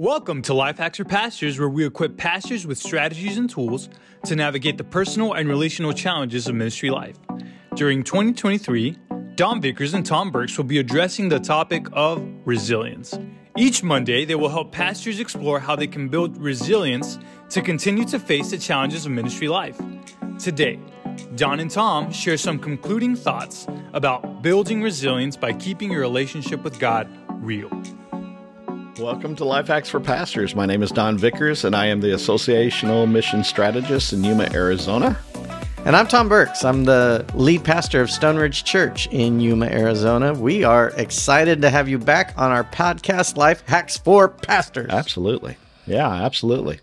Welcome to Life Hacks for Pastors, where we equip pastors with strategies and tools to navigate the personal and relational challenges of ministry life. During 2023, Don Vickers and Tom Burks will be addressing the topic of resilience. Each Monday, they will help pastors explore how they can build resilience to continue to face the challenges of ministry life. Today, Don and Tom share some concluding thoughts about building resilience by keeping your relationship with God real. Welcome to Life Hacks for Pastors. My name is Don Vickers, and I am the Associational Mission Strategist in Yuma, Arizona. And I'm Tom Burks. I'm the lead pastor of Stone Ridge Church in Yuma, Arizona. We are excited to have you back on our podcast, Life Hacks for Pastors. Absolutely. Yeah, absolutely.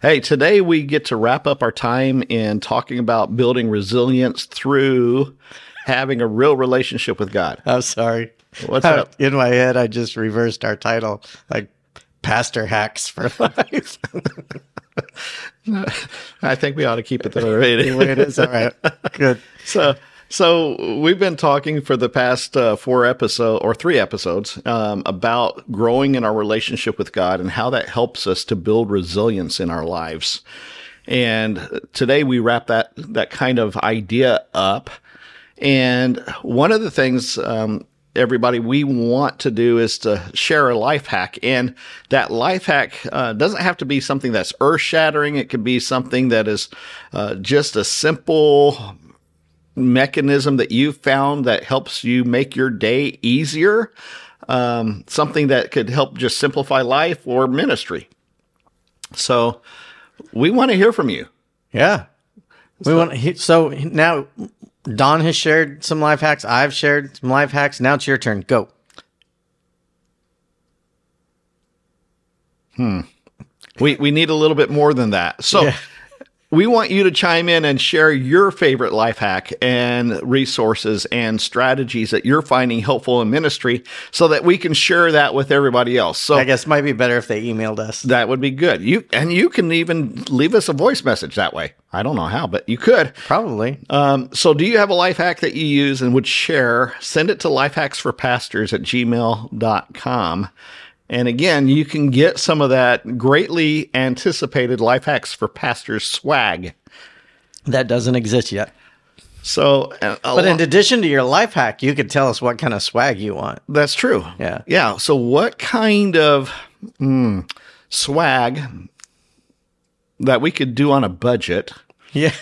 Hey, today we get to wrap up our time in talking about building resilience through having a real relationship with God. I'm sorry. What's up? In my head, I just reversed our title, like Pastor Hacks for Life. I think we ought to keep it the way it is. The way it is. All right. Good. So, so we've been talking for the past uh, four episodes or three episodes um, about growing in our relationship with God and how that helps us to build resilience in our lives. And today we wrap that that kind of idea up. And one of the things um, everybody we want to do is to share a life hack. And that life hack uh, doesn't have to be something that's earth shattering it could be something that is uh, just a simple mechanism that you found that helps you make your day easier. Um, something that could help just simplify life or ministry. So we want to hear from you. Yeah. We want so now Don has shared some life hacks. I've shared some life hacks. Now it's your turn. Go. Hmm. We we need a little bit more than that so Yeah. We want you to chime in and share your favorite life hack and resources and strategies that you're finding helpful in ministry so that we can share that with everybody else. So I guess it might be better if they emailed us. that would be good. You and you can even leave us a voice message that way. I don't know how, but you could. Probably. Um, so do you have a life hack that you use and would share? Send it to lifehacksforpastors at gmail.com. And again, you can get some of that greatly anticipated Life Hacks for Pastors swag. That doesn't exist yet. So, uh, But in addition to your life hack, you could tell us what kind of swag you want. that's true. Yeah. Yeah. So, what kind of mm, swag that we could do on a budget, Yeah.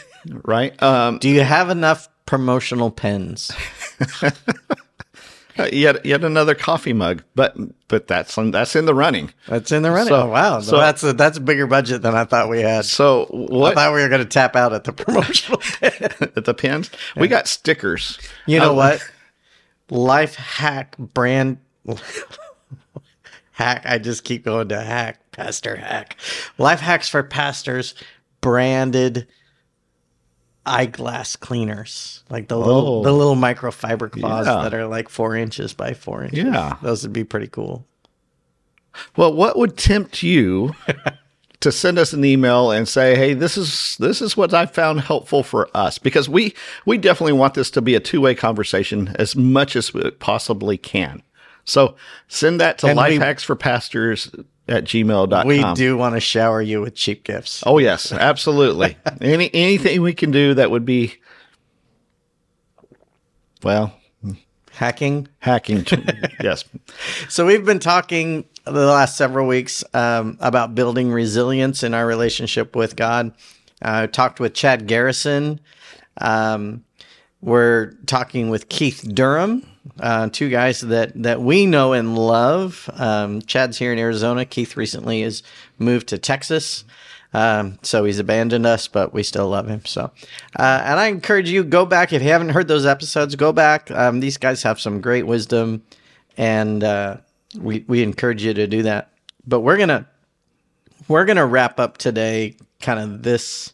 right? Um, Do you have enough promotional pens? yet, yet another coffee mug, but but that's that's in the running. That's in the running. So- oh, wow. so- that's a that's a bigger budget than I thought we had. So, I thought we were going to tap out at the promotional at the pins? We got stickers. You know Uh, what? Life hack brand hack. I just keep going to hack, pastor hack. Life hacks for pastors branded eyeglass cleaners, like the little Oh. the little microfiber cloths Yeah. that are like four inches by four inches. Yeah. those would be pretty cool. Well, what would tempt you to send us an email and say, "Hey, this is this is what I found helpful for us," because we we definitely want this to be a two way conversation as much as we possibly can. So send that to And we- lifehacksforpastors at gmail.com. We do want to shower you with cheap gifts. Oh yes, absolutely. Any anything we can do that would be well Hacking. hacking. Yes, So we've been talking the last several weeks um, about building resilience in our relationship with God. I talked with Chad Garrison. Um, we're talking with Keith Durham, uh, two guys that that we know and love. Um, Chad's here in Arizona. Keith recently has moved to Texas. Um, so he's abandoned us, but we still love him. So, uh, and I encourage you go back if you haven't heard those episodes. Go back. Um, these guys have some great wisdom, and uh, we we encourage you to do that. But we're gonna we're gonna wrap up today. Kind of this.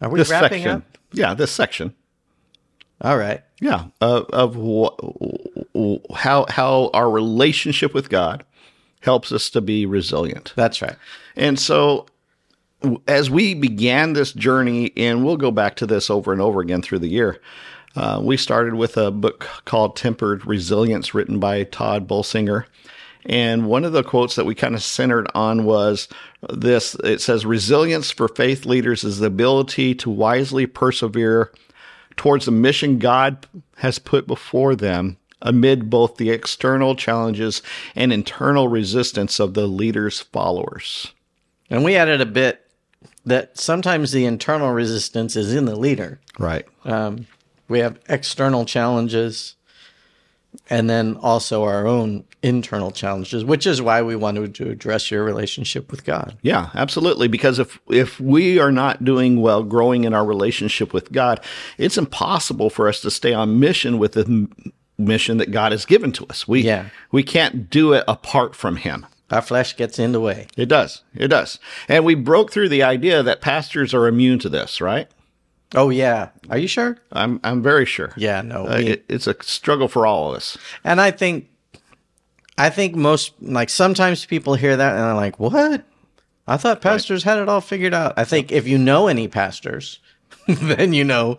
Are we this wrapping section. up? Yeah, this section. All right. Yeah, of of wha- how how our relationship with God helps us to be resilient. That's right. And so as we began this journey, and we'll go back to this over and over again through the year, uh, we started with a book called Tempered Resilience, written by Tod Bolsinger. And one of the quotes that we kind of centered on was this it says, Resilience for faith leaders is the ability to wisely persevere towards the mission God has put before them amid both the external challenges and internal resistance of the leader's followers. And we added a bit that sometimes the internal resistance is in the leader. Right. Um, we have external challenges and then also our own internal challenges, which is why we wanted to address your relationship with God. Yeah, absolutely. Because if if we are not doing well, growing in our relationship with God, it's impossible for us to stay on mission with the mission that God has given to us. We Yeah. we can't do it apart from Him. Our flesh gets in the way. It does. It does. And we broke through the idea that pastors are immune to this, right? Oh yeah, are you sure? I'm I'm very sure. Yeah, no. Uh, we- it, it's a struggle for all of us. and I think, I think most like sometimes people hear that and they're like, "What? I thought pastors had it all figured out." I think if you know any pastors, then you know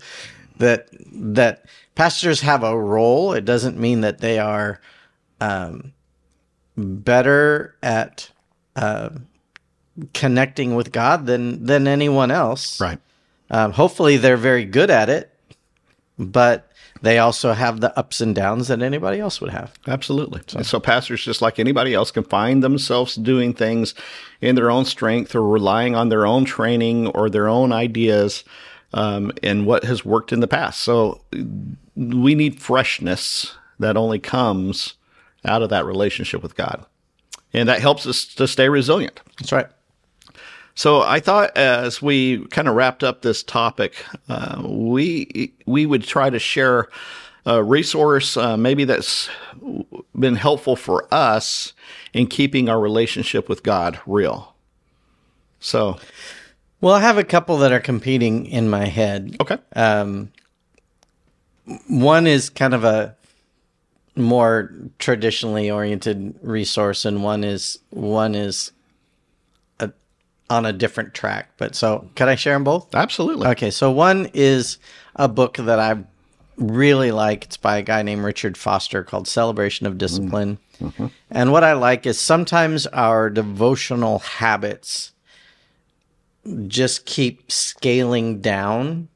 that that pastors have a role. It doesn't mean that they are um, better at uh, connecting with God than than anyone else. Right. Um, hopefully, they're very good at it, but they also have the ups and downs that anybody else would have. Absolutely. So, so pastors, just like anybody else, can find themselves doing things in their own strength or relying on their own training or their own ideas um, and what has worked in the past. So we need freshness that only comes out of that relationship with God. And that helps us to stay resilient. That's right. So I thought as we kind of wrapped up this topic, uh, we we would try to share a resource uh, maybe that's been helpful for us in keeping our relationship with God real. So Well, I have a couple that are competing in my head. okay, Um, one is kind of a more traditionally oriented resource, and one is one is on a different track. But so, can I share them both? absolutely. Okay, so one is a book that I really like. It's by a guy named Richard Foster called Celebration of Discipline. Mm-hmm. And what I like is sometimes our devotional habits just keep scaling down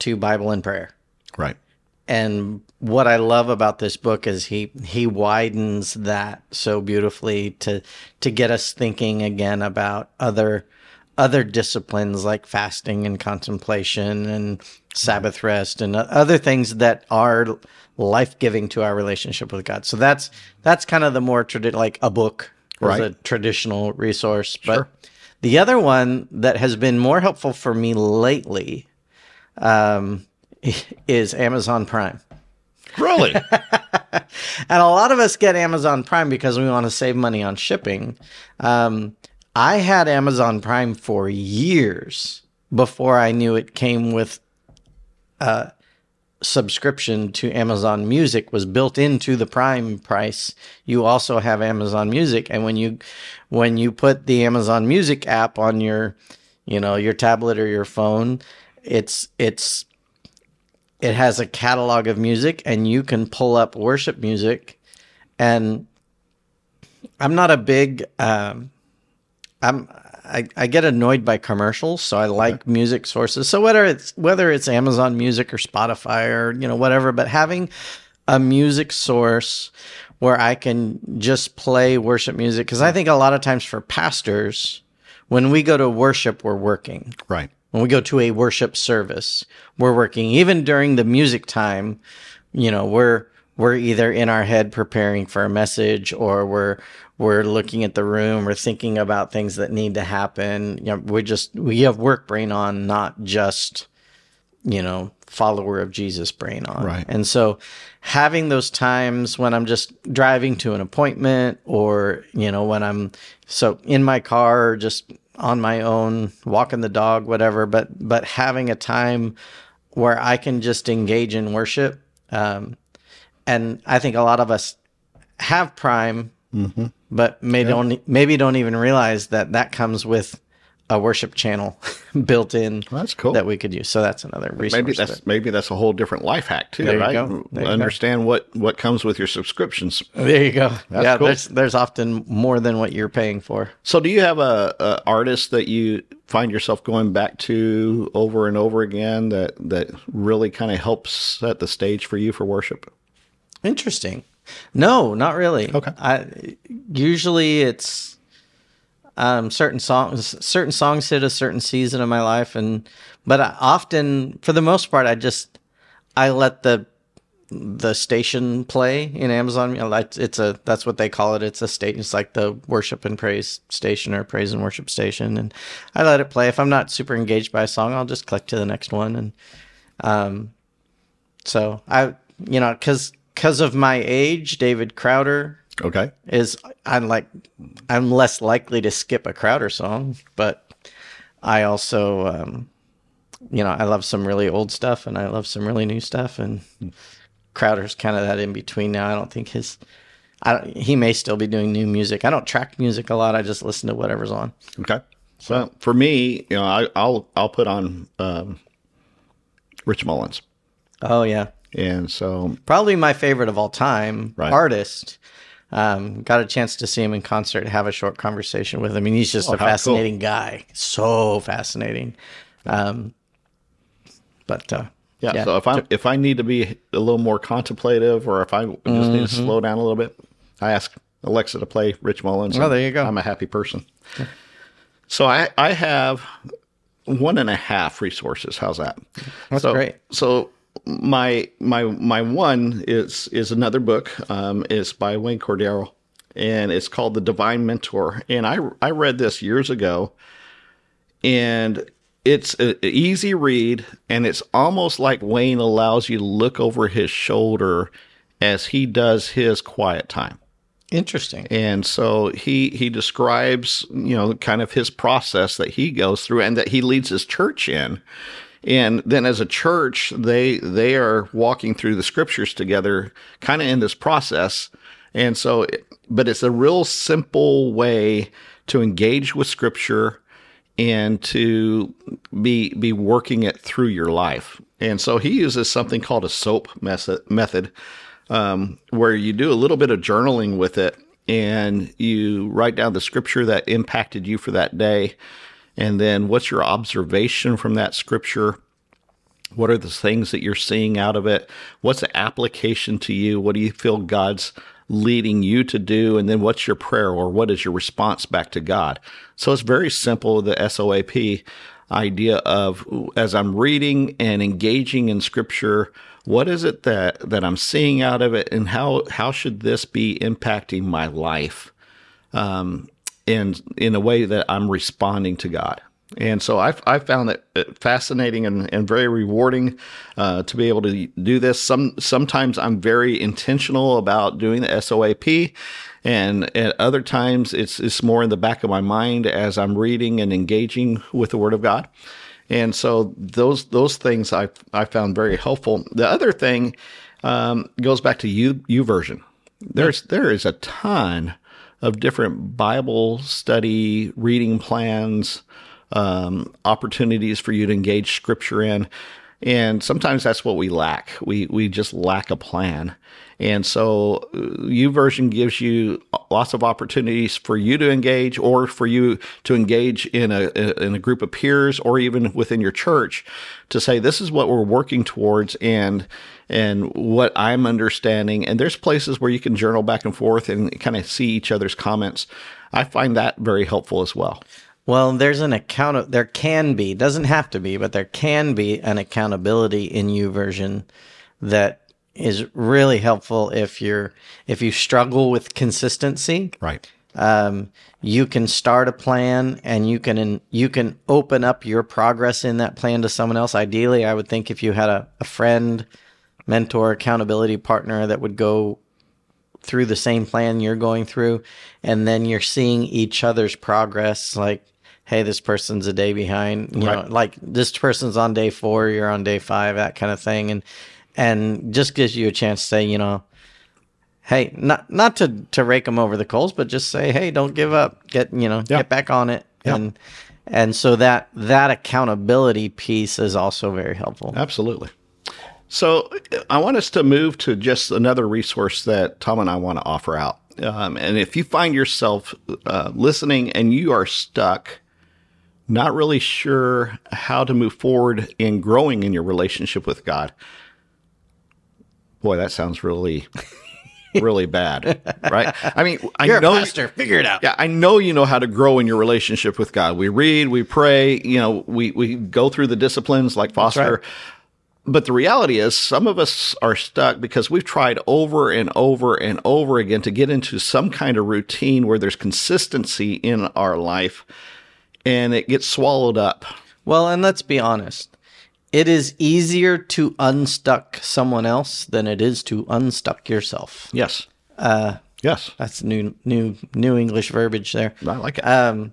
to Bible and prayer. Right. And what I love about this book is he he widens that so beautifully to to get us thinking again about other other disciplines like fasting and contemplation and Sabbath rest and other things that are life giving to our relationship with God. So that's that's kind of the more tradi- like a book Right. a traditional resource. But Sure. the other one that has been more helpful for me lately um, is Amazon Prime. Really? And a lot of us get Amazon Prime because we want to save money on shipping. Um, I had Amazon Prime for years before I knew it came with a subscription to Amazon Music was built into the Prime price. You also have Amazon Music, and when you when you put the Amazon Music app on your you know your tablet or your phone, it's it's it has a catalog of music and you can pull up worship music. And i'm not a big um i'm I, I get annoyed by commercials so i like music sources. So whether it's whether it's amazon music or spotify or you know whatever but having a music source where i can just play worship music because i think a lot of times for pastors when we go to worship we're working. Right. When we go to a worship service we're working even during the music time you know we're we're either in our head preparing for a message or we're we're looking at the room we're thinking about things that need to happen you know we just we have work brain on not just you know follower of jesus brain on Right. and so having those times when i'm just driving to an appointment or you know when i'm so in my car just on my own walking the dog whatever but but having a time where i can just engage in worship um, and i think a lot of us have prime but may don't maybe don't even realize that that comes with a worship channel built in That's cool. that we could use. So that's another resource. maybe that's that- maybe that's a whole different life hack too, There you right? go. Mm, there you go. Understand what what comes with your subscriptions. there you go. yeah, cool. there's there's often more than what you're paying for. So, do you have a, a artist that you find yourself going back to over and over again that that really kind of helps set the stage for you for worship? Interesting. No, not really. Okay. I usually it's um, certain songs. Certain songs hit a certain season of my life, and but I often, for the most part, I just I let the the station play in Amazon. You know, it's a that's what they call it. It's a station. It's like the worship and praise station or praise and worship station, and I let it play. If I'm not super engaged by a song, I'll just click to the next one, and um, so I you know because because of my age, David Crowder Okay. is I'm like I'm less likely to skip a Crowder song, but I also um, you know I love some really old stuff and I love some really new stuff and Crowder's kind of that in between now. I don't think his I don't, he may still be doing new music. I don't track music a lot. I just listen to whatever's on. Okay. So for me, you know, I, I'll I'll put on um, Rich Mullins, Oh yeah, and so probably my favorite of all time Right. artist. Um, got a chance to see him in concert, have a short conversation with him. I mean, he's just Oh, a how cool. fascinating guy, so fascinating. Um, but uh, yeah, So if I if I need to be a little more contemplative, or if I just need Mm-hmm. to slow down a little bit, I ask Alexa to play Rich Mullins. Oh, there you go. I'm a happy person. So I I have one and a half resources. How's that? That's so, great. So my my my one is is another book. Um, is by Wayne Cordeiro, and it's called The Divine Mentor. And I I read this years ago, and it's an easy read, and it's almost like Wayne allows you to look over his shoulder as he does his quiet time. interesting. And so he he describes, you know, kind of his process that he goes through and that he leads his church in. And then as a church, they they are walking through the scriptures together kind of in this process. And so but it's a real simple way to engage with scripture and to be be working it through your life. And so he uses something called a SOAP method um, where you do a little bit of journaling with it and you write down the scripture that impacted you for that day. And then what's your observation from that scripture? What are the things that you're seeing out of it? What's the application to you? What do you feel God's leading you to do? And then what's your prayer or what is your response back to God? So it's very simple, the SOAP idea of as I'm reading and engaging in scripture, what is it that, that I'm seeing out of it and how, how should this be impacting my life? Um, in, in a way that I'm responding to God. And so I, I found it uh, fascinating and, and very rewarding uh, to be able to do this. Some sometimes I'm very intentional about doing the SOAP, and at other times it's it's more in the back of my mind as I'm reading and engaging with the Word of God. And so those those things I I found very helpful. The other thing um, goes back to you YouVersion. There's there is a ton of different Bible study reading plans, um, opportunities for you to engage Scripture in, and sometimes that's what we lack. We we just lack a plan, and so uh, YouVersion gives you lots of opportunities for you to engage, or for you to engage in a in a group of peers, or even within your church, to say this is what we're working towards, and and what I'm understanding. And there's places where you can journal back and forth and kind of see each other's comments. I find that very helpful as well. Well, there's an account. There can be, doesn't have to be, but there can be an accountability in YouVersion that is really helpful if you're if you struggle with consistency. Right. Um, you can start a plan and you can you can open up your progress in that plan to someone else. Ideally, I would think if you had a, a friend, mentor, accountability partner that would go through the same plan you're going through, and then you're seeing each other's progress. Like, hey, this person's a day behind. You Right. know, like this person's on day four, you're on day five, that kind of thing, and and just gives you a chance to say, you know, hey, not not to to rake them over the coals, but just say, hey, don't give up. Get you know, Yeah. get back on it, Yeah. and And so that that accountability piece is also very helpful. Absolutely. So I want us to move to just another resource that Tom and I want to offer out. Um, and if you find yourself uh, listening and you are stuck, not really sure how to move forward in growing in your relationship with God, boy, that sounds really, really bad, right? I mean, I You're know a pastor. Figure it out. yeah, I know you know how to grow in your relationship with God. We read, we pray, you know, we we go through the disciplines like Foster. right. But the reality is some of us are stuck because we've tried over and over and over again to get into some kind of routine where there's consistency in our life and it gets swallowed up. Well, and let's be honest. It is easier to unstuck someone else than it is to unstuck yourself. Yes. Uh yes. That's new new new English verbiage there. I like it. Um,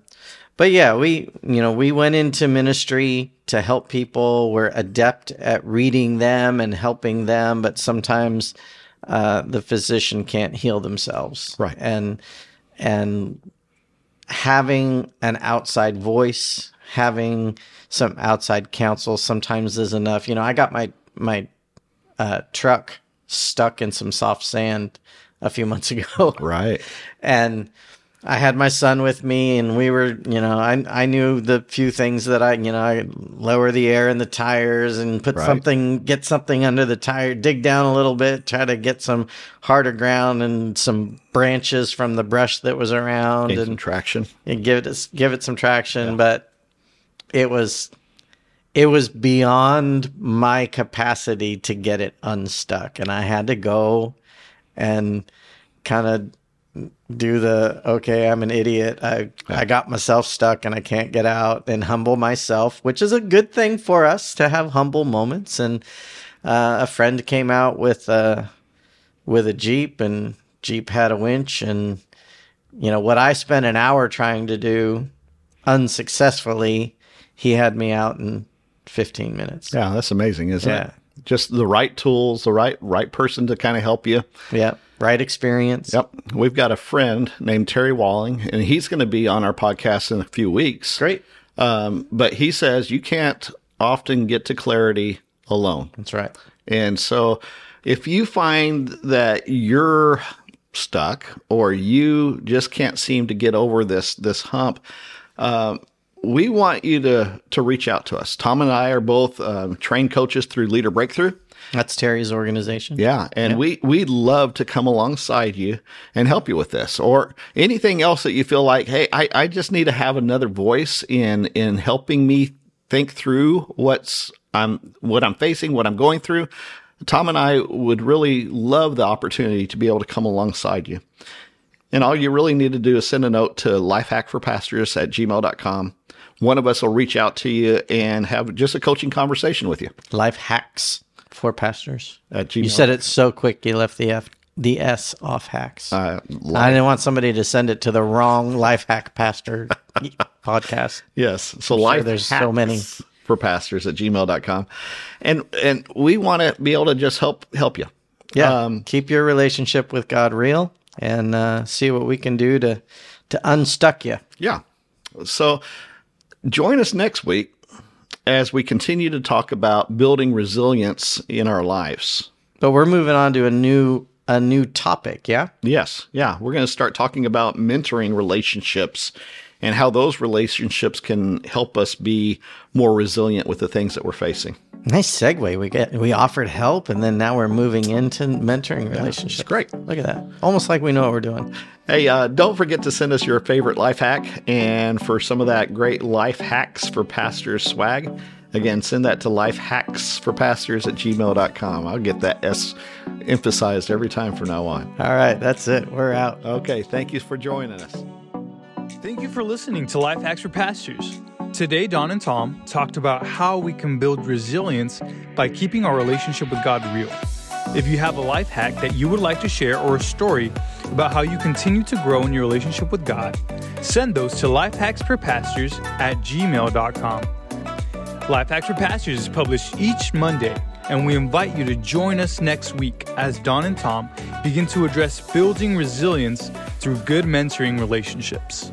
but yeah, we you know we went into ministry to help people. We're adept at reading them and helping them, but sometimes uh, the physician can't heal themselves. Right. And and having an outside voice, having some outside counsel sometimes is enough. You know, I got my my uh, truck stuck in some soft sand a few months ago right. and I had my son with me, and we were, you know, I I knew the few things that I, you know, I lower the air in the tires and put Right. something, get something under the tire, dig down a little bit, try to get some harder ground and some branches from the brush that was around, Gain and some traction. and give it give it some traction but it was it was beyond my capacity to get it unstuck and i had to go and kind of do the okay i'm an idiot i i got myself stuck and i can't get out and humble myself which is a good thing for us to have humble moments and uh, a friend came out with a with a jeep and jeep had a winch and you know what I spent an hour trying to do unsuccessfully, he had me out in 15 minutes. Yeah, that's amazing, isn't Yeah. it? Just the right tools, the right right person to kind of help you. Yeah, right experience. Yep. We've got a friend named Terry Walling, and he's going to be on our podcast in a few weeks. Great. Um, but he says you can't often get to clarity alone. That's right. And so if you find that you're stuck or you just can't seem to get over this this hump, um, we want you to to reach out to us. Tom and I are both um, trained coaches through Leader Breakthru. That's Terry's organization. Yeah, and we we'd love to come alongside you and help you with this, or anything else that you feel like, hey, I, I just need to have another voice in in helping me think through what's I'm what I'm facing, what I'm going through. Tom and I would really love the opportunity to be able to come alongside you. And all you really need to do is send a note to lifehackforpastors at gmail.com. One of us will reach out to you and have just a coaching conversation with you Life hacks for pastors. at gmail. You said it so quick you left the F the S off hacks. uh, I didn't want somebody to send it to the wrong life hack pastor podcast. Yes. So life there's so many. for pastors at gmail.com. And and we want to be able to just help help you. Yeah. Um, keep your relationship with God real and uh, see what we can do to to unstuck you. Yeah. So join us next week as we continue to talk about building resilience in our lives. But we're moving on to a new a new topic, yeah? Yes. Yeah. We're going to start talking about mentoring relationships and how those relationships can help us be more resilient with the things that we're facing. Nice segue. We get we offered help and then now we're moving into mentoring relationships. It's great. Look at that. Almost like we know what we're doing. Hey, uh, don't forget to send us your favorite life hack and for some of that great life hacks for pastors swag. Again, send that to lifehacksforpastors at gmail.com. I'll get that S emphasized every time from now on. All right, that's it. We're out. Okay, thank you for joining us. Thank you for listening to Life Hacks for Pastors. Today, Don and Tom talked about how we can build resilience by keeping our relationship with God real. If you have a life hack that you would like to share or a story about how you continue to grow in your relationship with God, send those to lifehacksforpastors at gmail.com. Life Hacks for Pastors is published each Monday, and we invite you to join us next week as Don and Tom begin to address building resilience through good mentoring relationships.